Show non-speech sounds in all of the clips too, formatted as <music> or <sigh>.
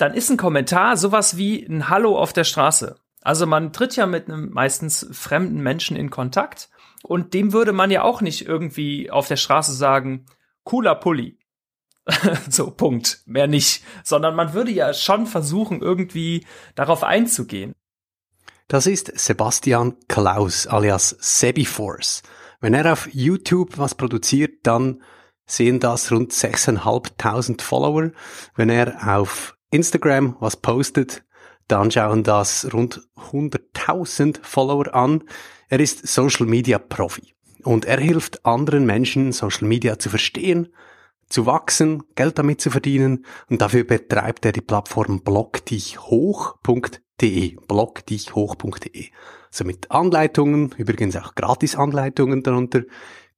dann ist ein Kommentar sowas wie ein Hallo auf der Straße. Also man tritt ja mit einem meistens fremden Menschen in Kontakt und dem würde man ja auch nicht irgendwie auf der Straße sagen, cooler Pulli. <laughs> so, Punkt. Mehr nicht. Sondern man würde ja schon versuchen, irgendwie darauf einzugehen. Das ist Sebastian Klaus alias Sebiforce. Wenn er auf YouTube was produziert, dann sehen das rund 6.500 Follower. Wenn er auf Instagram was postet, dann schauen das rund 100.000 Follower an. Er ist Social Media Profi und er hilft anderen Menschen, Social Media zu verstehen, zu wachsen, Geld damit zu verdienen und dafür betreibt er die Plattform blogdichhoch.de, blogdichhoch.de. So mit Anleitungen, übrigens auch Gratis-Anleitungen darunter,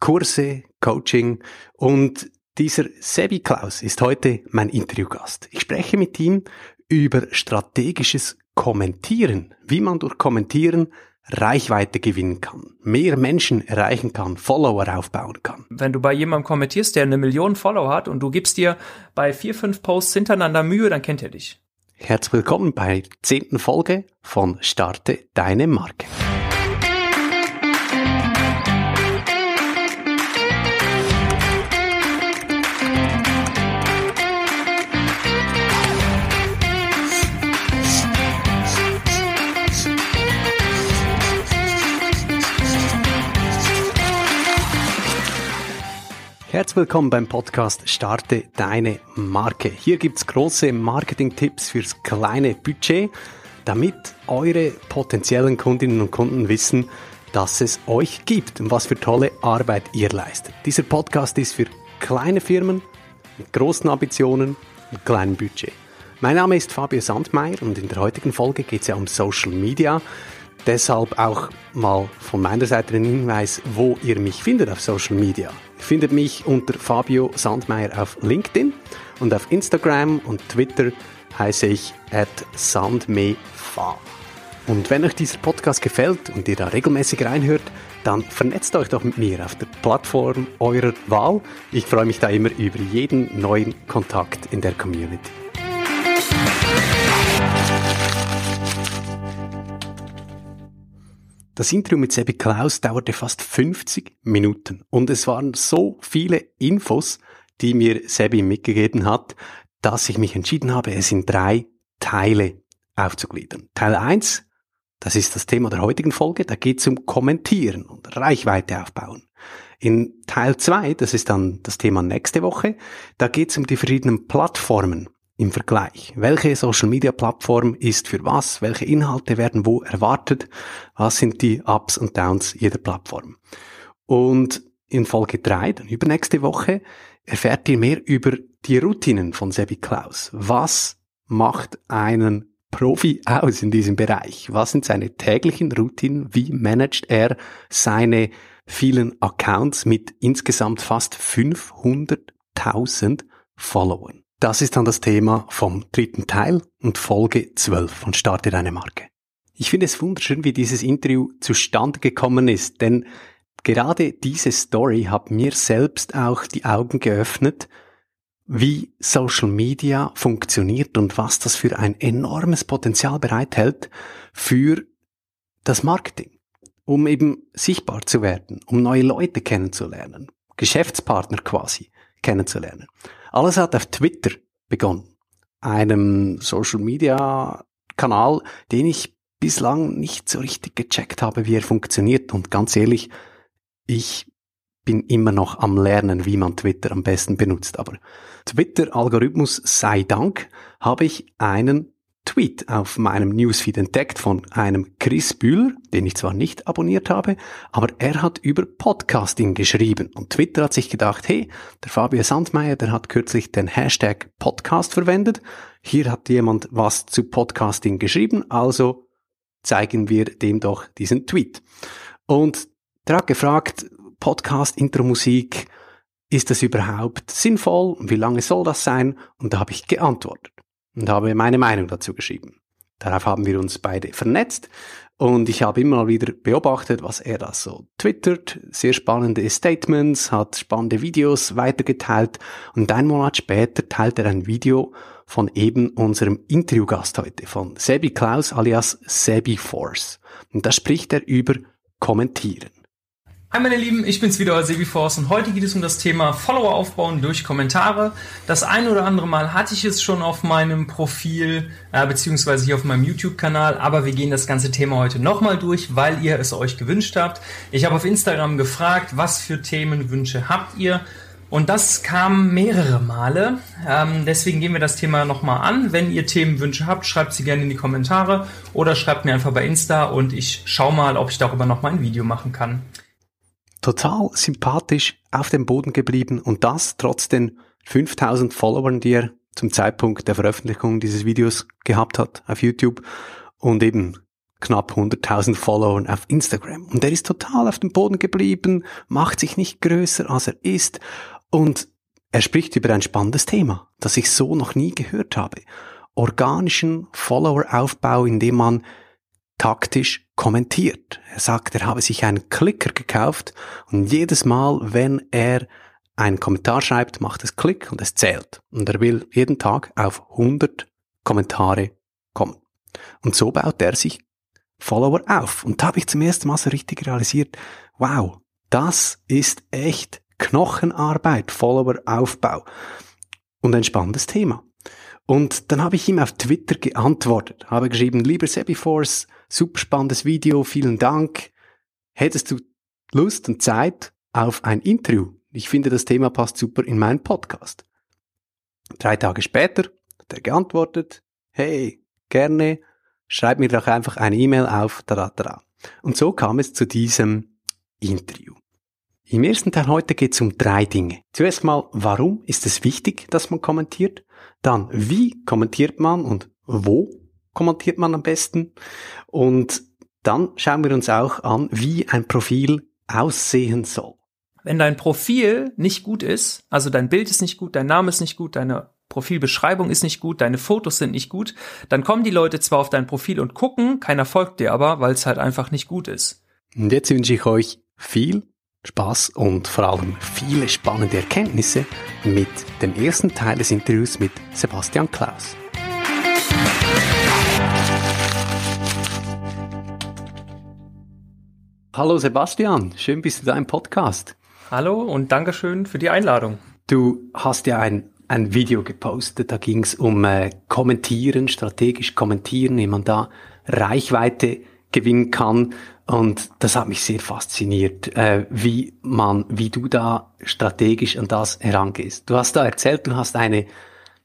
Kurse, Coaching und dieser Sebi Klaus ist heute mein Interviewgast. Ich spreche mit ihm über strategisches Kommentieren, wie man durch Kommentieren Reichweite gewinnen kann, mehr Menschen erreichen kann, Follower aufbauen kann. Wenn du bei jemandem kommentierst, der eine Million Follower hat und du gibst dir bei vier, fünf Posts hintereinander Mühe, dann kennt er dich. Herzlich willkommen bei der zehnten Folge von Starte deine Marke. Herzlich willkommen beim Podcast Starte deine Marke. Hier gibt's große Marketing-Tipps fürs kleine Budget, damit eure potenziellen Kundinnen und Kunden wissen, dass es euch gibt und was für tolle Arbeit ihr leistet. Dieser Podcast ist für kleine Firmen mit großen Ambitionen und kleinem Budget. Mein Name ist Fabio Sandmeier und in der heutigen Folge geht's ja um Social Media. Deshalb auch mal von meiner Seite ein Hinweis, wo ihr mich findet auf Social Media findet mich unter Fabio Sandmeier auf LinkedIn und auf Instagram und Twitter heiße ich at sandmefa. Und wenn euch dieser Podcast gefällt und ihr da regelmäßig reinhört, dann vernetzt euch doch mit mir auf der Plattform eurer Wahl. Ich freue mich da immer über jeden neuen Kontakt in der Community. Das Interview mit Sebi Klaus dauerte fast 50 Minuten und es waren so viele Infos, die mir Sebi mitgegeben hat, dass ich mich entschieden habe, es in drei Teile aufzugliedern. Teil 1, das ist das Thema der heutigen Folge, da geht es um Kommentieren und Reichweite aufbauen. In Teil 2, das ist dann das Thema nächste Woche, da geht es um die verschiedenen Plattformen, im Vergleich. Welche Social Media Plattform ist für was? Welche Inhalte werden wo erwartet? Was sind die Ups und Downs jeder Plattform? Und in Folge 3, dann übernächste Woche, erfährt ihr mehr über die Routinen von Sebi Klaus. Was macht einen Profi aus in diesem Bereich? Was sind seine täglichen Routinen? Wie managt er seine vielen Accounts mit insgesamt fast 500.000 Followern? Das ist dann das Thema vom dritten Teil und Folge 12 von Starte deine Marke. Ich finde es wunderschön, wie dieses Interview zustande gekommen ist, denn gerade diese Story hat mir selbst auch die Augen geöffnet, wie Social Media funktioniert und was das für ein enormes Potenzial bereithält für das Marketing, um eben sichtbar zu werden, um neue Leute kennenzulernen, Geschäftspartner quasi kennenzulernen. Alles hat auf Twitter begonnen, einem Social Media Kanal, den ich bislang nicht so richtig gecheckt habe, wie er funktioniert. Und ganz ehrlich, ich bin immer noch am Lernen, wie man Twitter am besten benutzt. Aber Twitter-Algorithmus sei Dank habe ich einen Tweet auf meinem Newsfeed entdeckt von einem Chris Bühler, den ich zwar nicht abonniert habe, aber er hat über Podcasting geschrieben und Twitter hat sich gedacht, hey, der Fabio Sandmeier, der hat kürzlich den Hashtag Podcast verwendet, hier hat jemand was zu Podcasting geschrieben, also zeigen wir dem doch diesen Tweet. Und der hat gefragt, Podcast, Intro-Musik, ist das überhaupt sinnvoll? Wie lange soll das sein? Und da habe ich geantwortet und habe meine Meinung dazu geschrieben. Darauf haben wir uns beide vernetzt und ich habe immer wieder beobachtet, was er da so twittert. Sehr spannende Statements, hat spannende Videos weitergeteilt und ein Monat später teilt er ein Video, von eben unserem Interviewgast heute, von Sebi Klaus alias Sebi Force. Und da spricht er über Kommentieren. Hi meine Lieben, ich bin's wieder, Sebi Force und heute geht es um das Thema Follower aufbauen durch Kommentare. Das ein oder andere Mal hatte ich es schon auf meinem Profil, äh, beziehungsweise hier auf meinem YouTube-Kanal, aber wir gehen das ganze Thema heute nochmal durch, weil ihr es euch gewünscht habt. Ich habe auf Instagram gefragt, was für Themenwünsche habt ihr? Und das kam mehrere Male. Ähm, deswegen gehen wir das Thema nochmal an. Wenn ihr Themenwünsche habt, schreibt sie gerne in die Kommentare oder schreibt mir einfach bei Insta und ich schau mal, ob ich darüber nochmal ein Video machen kann total sympathisch auf dem Boden geblieben und das trotz den 5000 Followern, die er zum Zeitpunkt der Veröffentlichung dieses Videos gehabt hat auf YouTube und eben knapp 100.000 Followern auf Instagram. Und er ist total auf dem Boden geblieben, macht sich nicht größer, als er ist und er spricht über ein spannendes Thema, das ich so noch nie gehört habe. Organischen Followeraufbau, indem man taktisch kommentiert. Er sagt, er habe sich einen Klicker gekauft und jedes Mal, wenn er einen Kommentar schreibt, macht es Klick und es zählt. Und er will jeden Tag auf 100 Kommentare kommen. Und so baut er sich Follower auf. Und da habe ich zum ersten Mal so richtig realisiert, wow, das ist echt Knochenarbeit, Follower-Aufbau. Und ein spannendes Thema. Und dann habe ich ihm auf Twitter geantwortet, habe geschrieben, lieber Sebiforce, super spannendes Video, vielen Dank. Hättest du Lust und Zeit auf ein Interview? Ich finde, das Thema passt super in meinen Podcast. Drei Tage später hat er geantwortet, hey, gerne, schreib mir doch einfach eine E-Mail auf, da, da, da. Und so kam es zu diesem Interview. Im ersten Teil heute geht es um drei Dinge. Zuerst mal, warum ist es wichtig, dass man kommentiert? Dann, wie kommentiert man und wo kommentiert man am besten. Und dann schauen wir uns auch an, wie ein Profil aussehen soll. Wenn dein Profil nicht gut ist, also dein Bild ist nicht gut, dein Name ist nicht gut, deine Profilbeschreibung ist nicht gut, deine Fotos sind nicht gut, dann kommen die Leute zwar auf dein Profil und gucken, keiner folgt dir aber, weil es halt einfach nicht gut ist. Und jetzt wünsche ich euch viel Spaß und vor allem viele spannende Erkenntnisse mit dem ersten Teil des Interviews mit Sebastian Klaus. Hallo Sebastian, schön bist du da im Podcast. Hallo und Dankeschön für die Einladung. Du hast ja ein, ein Video gepostet, da ging es um äh, Kommentieren, strategisch kommentieren, wie man da Reichweite gewinnen kann. Und das hat mich sehr fasziniert, äh, wie man, wie du da strategisch an das herangehst. Du hast da erzählt, du hast eine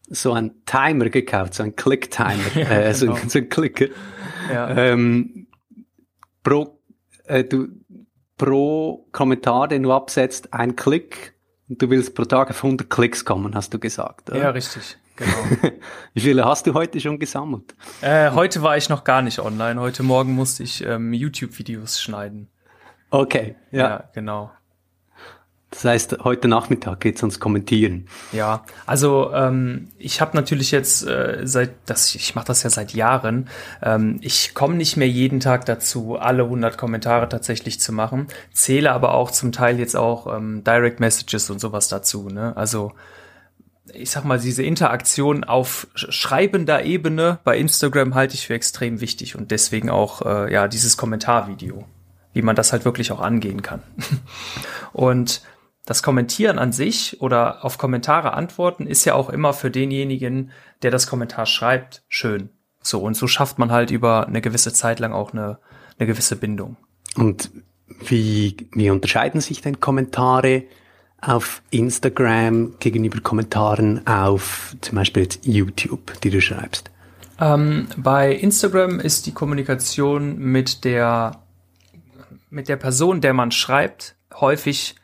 so ein Timer gekauft, so ein Click-Timer, <laughs> ja, äh, so, genau. ein, so ein Clicker. Ja. Ähm, pro äh, du pro Kommentar, den du absetzt, ein Klick und du willst pro Tag auf 100 Klicks kommen, hast du gesagt. Oder? Ja, richtig. Genau. <laughs> Wie viele hast du heute schon gesammelt? Äh, heute war ich noch gar nicht online. Heute Morgen musste ich ähm, YouTube-Videos schneiden. Okay, ja. ja. genau. Das heißt, heute Nachmittag geht's ans Kommentieren. Ja, also ähm, ich habe natürlich jetzt äh, seit das ich mache das ja seit Jahren. Ähm, ich komme nicht mehr jeden Tag dazu, alle 100 Kommentare tatsächlich zu machen. Zähle aber auch zum Teil jetzt auch ähm, Direct Messages und sowas dazu. Ne? Also ich sag mal, diese Interaktion auf schreibender Ebene bei Instagram halte ich für extrem wichtig und deswegen auch äh, ja dieses Kommentarvideo, wie man das halt wirklich auch angehen kann. <laughs> und das Kommentieren an sich oder auf Kommentare antworten ist ja auch immer für denjenigen, der das Kommentar schreibt, schön. So, und so schafft man halt über eine gewisse Zeit lang auch eine, eine gewisse Bindung. Und wie, wie unterscheiden sich denn Kommentare auf Instagram gegenüber Kommentaren auf zum Beispiel jetzt YouTube, die du schreibst? Ähm, bei Instagram ist die Kommunikation mit der, mit der Person, der man schreibt, häufig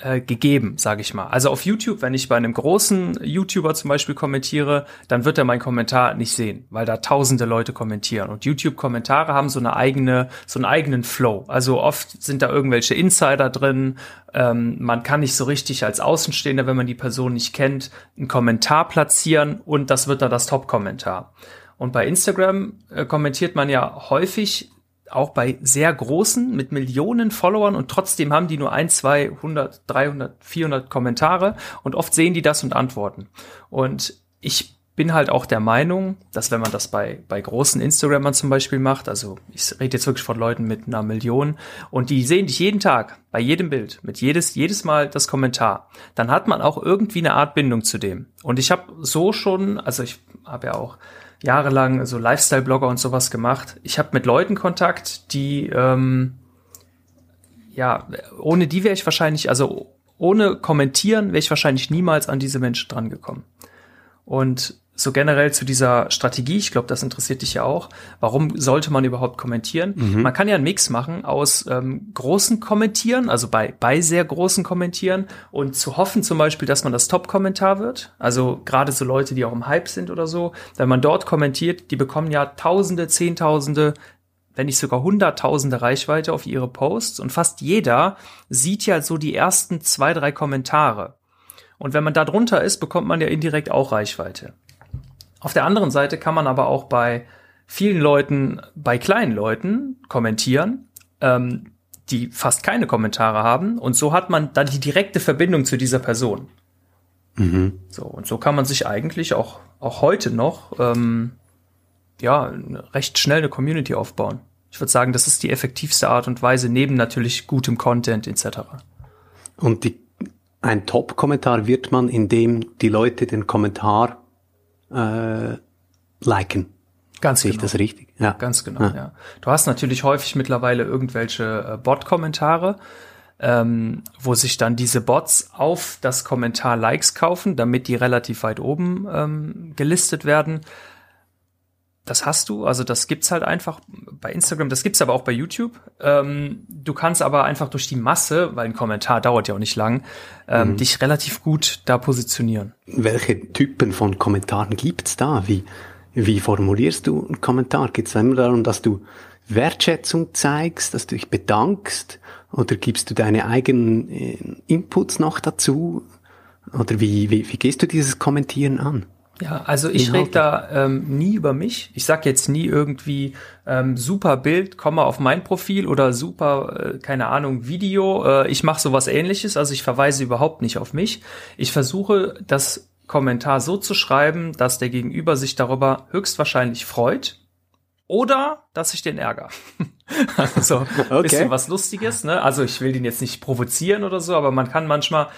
äh, gegeben, sage ich mal. Also auf YouTube, wenn ich bei einem großen YouTuber zum Beispiel kommentiere, dann wird er meinen Kommentar nicht sehen, weil da tausende Leute kommentieren. Und YouTube-Kommentare haben so eine eigene, so einen eigenen Flow. Also oft sind da irgendwelche Insider drin. Ähm, man kann nicht so richtig als Außenstehender, wenn man die Person nicht kennt, einen Kommentar platzieren und das wird dann das Top-Kommentar. Und bei Instagram äh, kommentiert man ja häufig auch bei sehr großen mit Millionen Followern und trotzdem haben die nur ein, zwei, hundert, dreihundert, vierhundert Kommentare und oft sehen die das und antworten. Und ich bin halt auch der Meinung, dass wenn man das bei, bei großen Instagrammern zum Beispiel macht, also ich rede jetzt wirklich von Leuten mit einer Million und die sehen dich jeden Tag bei jedem Bild, mit jedes, jedes Mal das Kommentar, dann hat man auch irgendwie eine Art Bindung zu dem. Und ich habe so schon, also ich habe ja auch jahrelang so Lifestyle-Blogger und sowas gemacht. Ich habe mit Leuten Kontakt, die ähm, ja, ohne die wäre ich wahrscheinlich, also ohne kommentieren wäre ich wahrscheinlich niemals an diese Menschen drangekommen. Und so generell zu dieser Strategie, ich glaube, das interessiert dich ja auch. Warum sollte man überhaupt kommentieren? Mhm. Man kann ja einen Mix machen aus ähm, großen Kommentieren, also bei, bei sehr großen Kommentieren und zu hoffen zum Beispiel, dass man das Top-Kommentar wird. Also gerade so Leute, die auch im Hype sind oder so, wenn man dort kommentiert, die bekommen ja Tausende, Zehntausende, wenn nicht sogar Hunderttausende Reichweite auf ihre Posts und fast jeder sieht ja so die ersten zwei, drei Kommentare. Und wenn man da drunter ist, bekommt man ja indirekt auch Reichweite. Auf der anderen Seite kann man aber auch bei vielen Leuten, bei kleinen Leuten kommentieren, ähm, die fast keine Kommentare haben. Und so hat man dann die direkte Verbindung zu dieser Person. Mhm. So, und so kann man sich eigentlich auch, auch heute noch ähm, ja, recht schnell eine Community aufbauen. Ich würde sagen, das ist die effektivste Art und Weise, neben natürlich gutem Content etc. Und die, ein Top-Kommentar wird man, indem die Leute den Kommentar äh, liken. Ganz Sehe genau. ich das richtig? Ja. Ganz genau, ja. ja. Du hast natürlich häufig mittlerweile irgendwelche äh, Bot-Kommentare, ähm, wo sich dann diese Bots auf das Kommentar Likes kaufen, damit die relativ weit oben ähm, gelistet werden das hast du, also das gibt's halt einfach bei Instagram, das gibt's aber auch bei YouTube. Ähm, du kannst aber einfach durch die Masse, weil ein Kommentar dauert ja auch nicht lang, ähm, mhm. dich relativ gut da positionieren. Welche Typen von Kommentaren gibt's da? Wie, wie formulierst du einen Kommentar? Geht's immer darum, dass du Wertschätzung zeigst, dass du dich bedankst? Oder gibst du deine eigenen äh, Inputs noch dazu? Oder wie, wie, wie gehst du dieses Kommentieren an? Ja, also ich rede da ähm, nie über mich. Ich sag jetzt nie irgendwie ähm, super Bild, komm mal auf mein Profil oder super, äh, keine Ahnung, Video. Äh, ich mache sowas ähnliches, also ich verweise überhaupt nicht auf mich. Ich versuche das Kommentar so zu schreiben, dass der Gegenüber sich darüber höchstwahrscheinlich freut. Oder dass ich den ärger. <laughs> also <laughs> okay. bisschen was Lustiges, ne? Also ich will den jetzt nicht provozieren oder so, aber man kann manchmal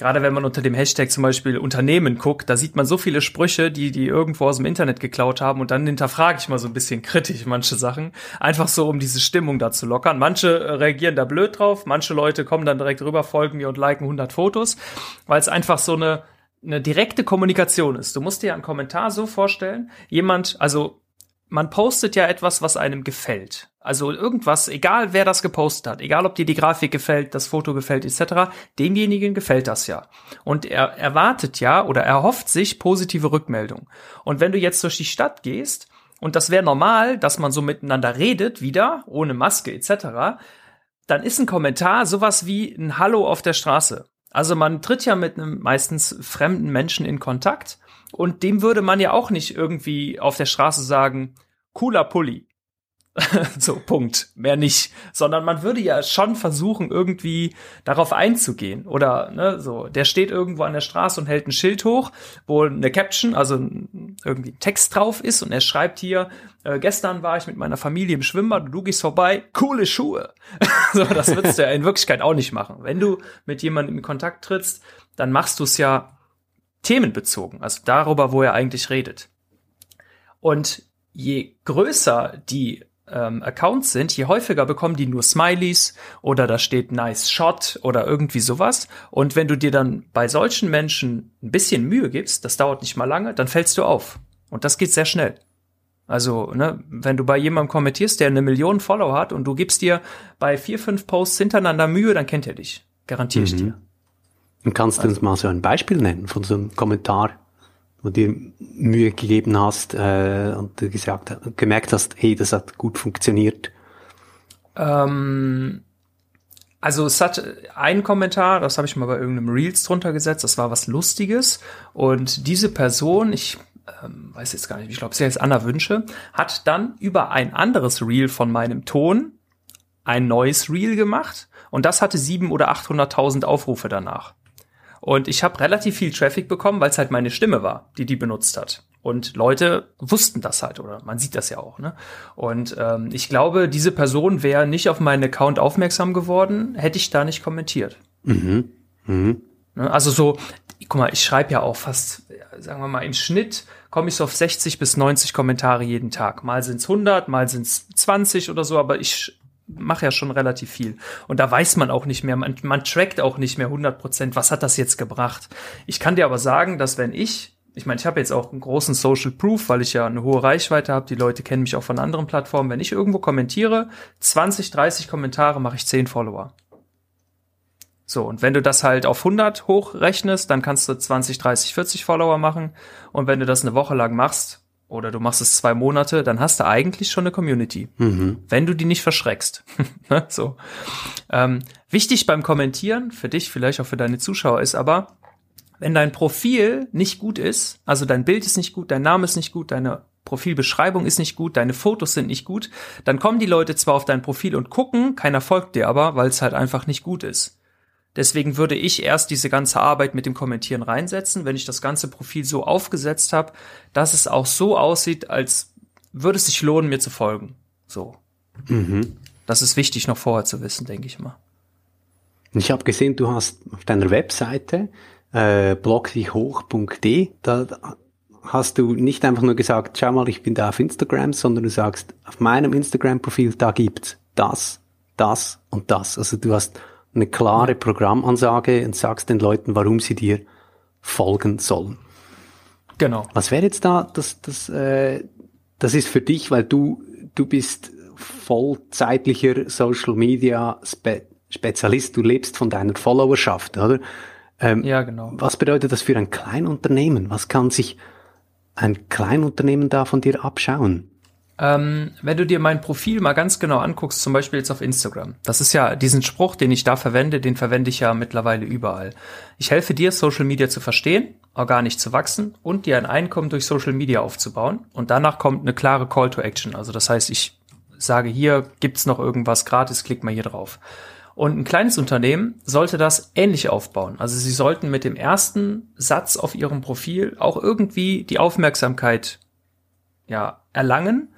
gerade wenn man unter dem Hashtag zum Beispiel Unternehmen guckt, da sieht man so viele Sprüche, die die irgendwo aus dem Internet geklaut haben und dann hinterfrage ich mal so ein bisschen kritisch manche Sachen, einfach so um diese Stimmung da zu lockern. Manche äh, reagieren da blöd drauf, manche Leute kommen dann direkt rüber, folgen mir und liken 100 Fotos, weil es einfach so eine eine direkte Kommunikation ist. Du musst dir einen Kommentar so vorstellen, jemand, also man postet ja etwas, was einem gefällt. Also irgendwas, egal wer das gepostet hat, egal ob dir die Grafik gefällt, das Foto gefällt etc., demjenigen gefällt das ja. Und er erwartet ja oder er hofft sich positive Rückmeldung. Und wenn du jetzt durch die Stadt gehst, und das wäre normal, dass man so miteinander redet, wieder, ohne Maske etc., dann ist ein Kommentar sowas wie ein Hallo auf der Straße. Also man tritt ja mit einem meistens fremden Menschen in Kontakt und dem würde man ja auch nicht irgendwie auf der Straße sagen, cooler Pulli. <laughs> so, Punkt. Mehr nicht. Sondern man würde ja schon versuchen, irgendwie darauf einzugehen. Oder, ne, so, der steht irgendwo an der Straße und hält ein Schild hoch, wo eine Caption, also irgendwie ein Text drauf ist und er schreibt hier, äh, gestern war ich mit meiner Familie im Schwimmbad du gehst vorbei, coole Schuhe. <laughs> so, das würdest du ja in Wirklichkeit auch nicht machen. Wenn du mit jemandem in Kontakt trittst, dann machst du es ja themenbezogen, also darüber, wo er eigentlich redet. Und je größer die ähm, Accounts sind, je häufiger bekommen die nur Smileys oder da steht nice shot oder irgendwie sowas. Und wenn du dir dann bei solchen Menschen ein bisschen Mühe gibst, das dauert nicht mal lange, dann fällst du auf. Und das geht sehr schnell. Also, ne, wenn du bei jemandem kommentierst, der eine Million Follower hat und du gibst dir bei vier, fünf Posts hintereinander Mühe, dann kennt er dich. Garantiere ich mhm. dir. Und kannst du also, uns mal so ein Beispiel nennen von so einem Kommentar, wo du dir Mühe gegeben hast äh, und du gesagt, gemerkt hast, hey, das hat gut funktioniert? Ähm, also es hat ein Kommentar, das habe ich mal bei irgendeinem Reels drunter gesetzt, das war was Lustiges. Und diese Person, ich ähm, weiß jetzt gar nicht, ich glaube, sie heißt Anna Wünsche, hat dann über ein anderes Reel von meinem Ton ein neues Reel gemacht und das hatte sieben oder 800.000 Aufrufe danach. Und ich habe relativ viel Traffic bekommen, weil es halt meine Stimme war, die die benutzt hat. Und Leute wussten das halt, oder man sieht das ja auch. Ne? Und ähm, ich glaube, diese Person wäre nicht auf meinen Account aufmerksam geworden, hätte ich da nicht kommentiert. Mhm. Mhm. Ne? Also so, guck mal, ich schreibe ja auch fast, sagen wir mal, im Schnitt komme ich so auf 60 bis 90 Kommentare jeden Tag. Mal sind's 100, mal sind's 20 oder so, aber ich mache ja schon relativ viel. Und da weiß man auch nicht mehr, man, man trackt auch nicht mehr 100 Prozent, was hat das jetzt gebracht. Ich kann dir aber sagen, dass wenn ich, ich meine, ich habe jetzt auch einen großen Social Proof, weil ich ja eine hohe Reichweite habe, die Leute kennen mich auch von anderen Plattformen. Wenn ich irgendwo kommentiere, 20, 30 Kommentare, mache ich 10 Follower. So, und wenn du das halt auf 100 hochrechnest, dann kannst du 20, 30, 40 Follower machen. Und wenn du das eine Woche lang machst, oder du machst es zwei Monate, dann hast du eigentlich schon eine Community, mhm. wenn du die nicht verschreckst. <laughs> Ne, so ähm, wichtig beim Kommentieren für dich, vielleicht auch für deine Zuschauer ist aber, wenn dein Profil nicht gut ist, also dein Bild ist nicht gut, dein Name ist nicht gut, deine Profilbeschreibung ist nicht gut, deine Fotos sind nicht gut, dann kommen die Leute zwar auf dein Profil und gucken, keiner folgt dir aber, weil es halt einfach nicht gut ist. Deswegen würde ich erst diese ganze Arbeit mit dem Kommentieren reinsetzen, wenn ich das ganze Profil so aufgesetzt habe, dass es auch so aussieht, als würde es sich lohnen, mir zu folgen. So. Mhm. Das ist wichtig noch vorher zu wissen, denke ich mal. Ich habe gesehen, du hast auf deiner Webseite äh, blogdichhoch.de, da hast du nicht einfach nur gesagt, schau mal, ich bin da auf Instagram, sondern du sagst, auf meinem Instagram-Profil, da gibt's das, das und das. Also du hast eine klare Programmansage und sagst den Leuten, warum sie dir folgen sollen. Genau. Was wäre jetzt da, das, das, äh, das ist für dich, weil du, du bist vollzeitlicher Social Media Spe Spezialist, du lebst von deiner Followerschaft, oder? Ähm, ja, genau. Was bedeutet das für ein Kleinunternehmen? Was kann sich ein Kleinunternehmen da von dir abschauen? Ähm, wenn du dir mein Profil mal ganz genau anguckst, zum Beispiel jetzt auf Instagram, das ist ja diesen Spruch, den ich da verwende, den verwende ich ja mittlerweile überall. Ich helfe dir, Social Media zu verstehen, organisch zu wachsen und dir ein Einkommen durch Social Media aufzubauen. Und danach kommt eine klare Call to Action. Also das heißt, ich sage hier, gibt's noch irgendwas gratis, klick mal hier drauf. Und ein kleines Unternehmen sollte das ähnlich aufbauen. Also sie sollten mit dem ersten Satz auf ihrem Profil auch irgendwie die Aufmerksamkeit ja, erlangen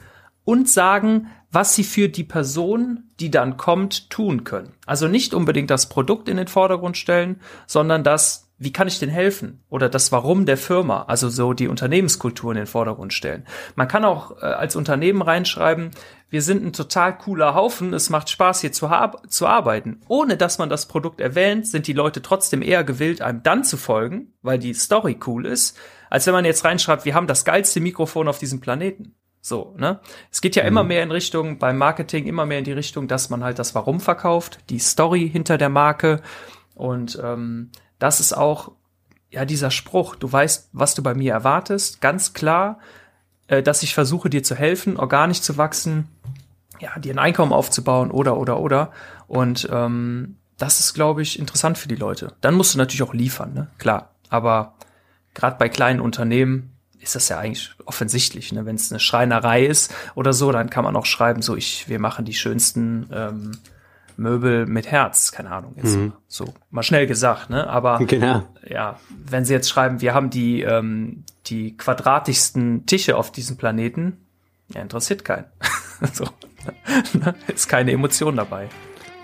und sagen, was sie für die Person, die dann kommt, tun können. Also nicht unbedingt das Produkt in den Vordergrund stellen, sondern das, wie kann ich denn helfen? Oder das Warum der Firma, also so die Unternehmenskultur in den Vordergrund stellen. Man kann auch äh, als Unternehmen reinschreiben, wir sind ein total cooler Haufen, es macht Spaß hier zu, zu arbeiten. Ohne dass man das Produkt erwähnt, sind die Leute trotzdem eher gewillt, einem dann zu folgen, weil die Story cool ist, als wenn man jetzt reinschreibt, wir haben das geilste Mikrofon auf diesem Planeten. So, ne? Es geht ja mhm. immer mehr in Richtung, beim Marketing immer mehr in die Richtung, dass man halt das Warum verkauft, die Story hinter der Marke. Und ähm, das ist auch, ja, dieser Spruch, du weißt, was du bei mir erwartest, ganz klar, äh, dass ich versuche, dir zu helfen, organisch zu wachsen, ja, dir ein Einkommen aufzubauen oder, oder, oder. Und ähm, das ist, glaube ich, interessant für die Leute. Dann musst du natürlich auch liefern, ne? Klar. Aber gerade bei kleinen Unternehmen, ist das ja eigentlich offensichtlich. Ne? Wenn es eine Schreinerei ist oder so, dann kann man auch schreiben, so ich, wir machen die schönsten ähm, Möbel mit Herz, keine Ahnung, jetzt mhm. so mal schnell gesagt, ne? Aber <laughs> genau. ja, wenn sie jetzt schreiben, wir haben die ähm, die quadratischsten Tische auf diesem Planeten, ja, interessiert keinen. <laughs> so, ne? ist keine Emotion dabei.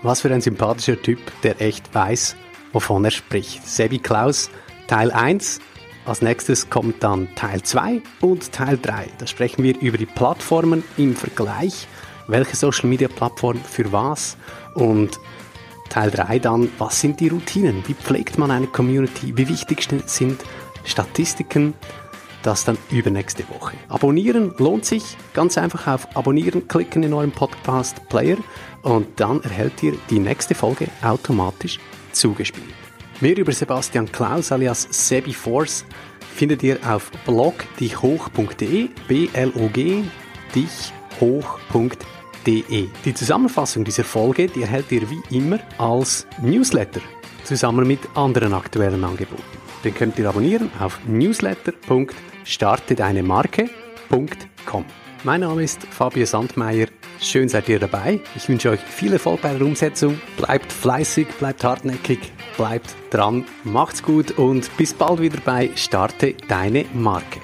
Was für ein sympathischer Typ, der echt weiß, wovon er spricht. Sebi Klaus, Teil 1 als nächstes kommt dann Teil 2 und Teil 3. Da sprechen wir über die Plattformen im Vergleich. Welche Social Media Plattform für was? Und Teil 3 dann, was sind die Routinen? Wie pflegt man eine Community? Wie wichtig sind Statistiken? Das dann übernächste Woche. Abonnieren lohnt sich. Ganz einfach auf Abonnieren klicken in eurem Podcast Player und dann erhält ihr die nächste Folge automatisch zugespielt. Mehr über Sebastian Klaus alias Sebi Force findet ihr auf blogdichhoch.de, B-L-O-G, dichhoch.de. Die Zusammenfassung dieser Folge, die erhält ihr wie immer als Newsletter zusammen mit anderen aktuellen Angeboten. Den könnt ihr abonnieren auf newsletter.startedeinemarke.com. Mein Name ist Fabio Sandmeier. Schön seid ihr dabei. Ich wünsche euch viel Erfolg bei der Umsetzung. Bleibt fleißig, bleibt hartnäckig, bleibt dran, macht's gut und bis bald wieder bei Starte deine Marke.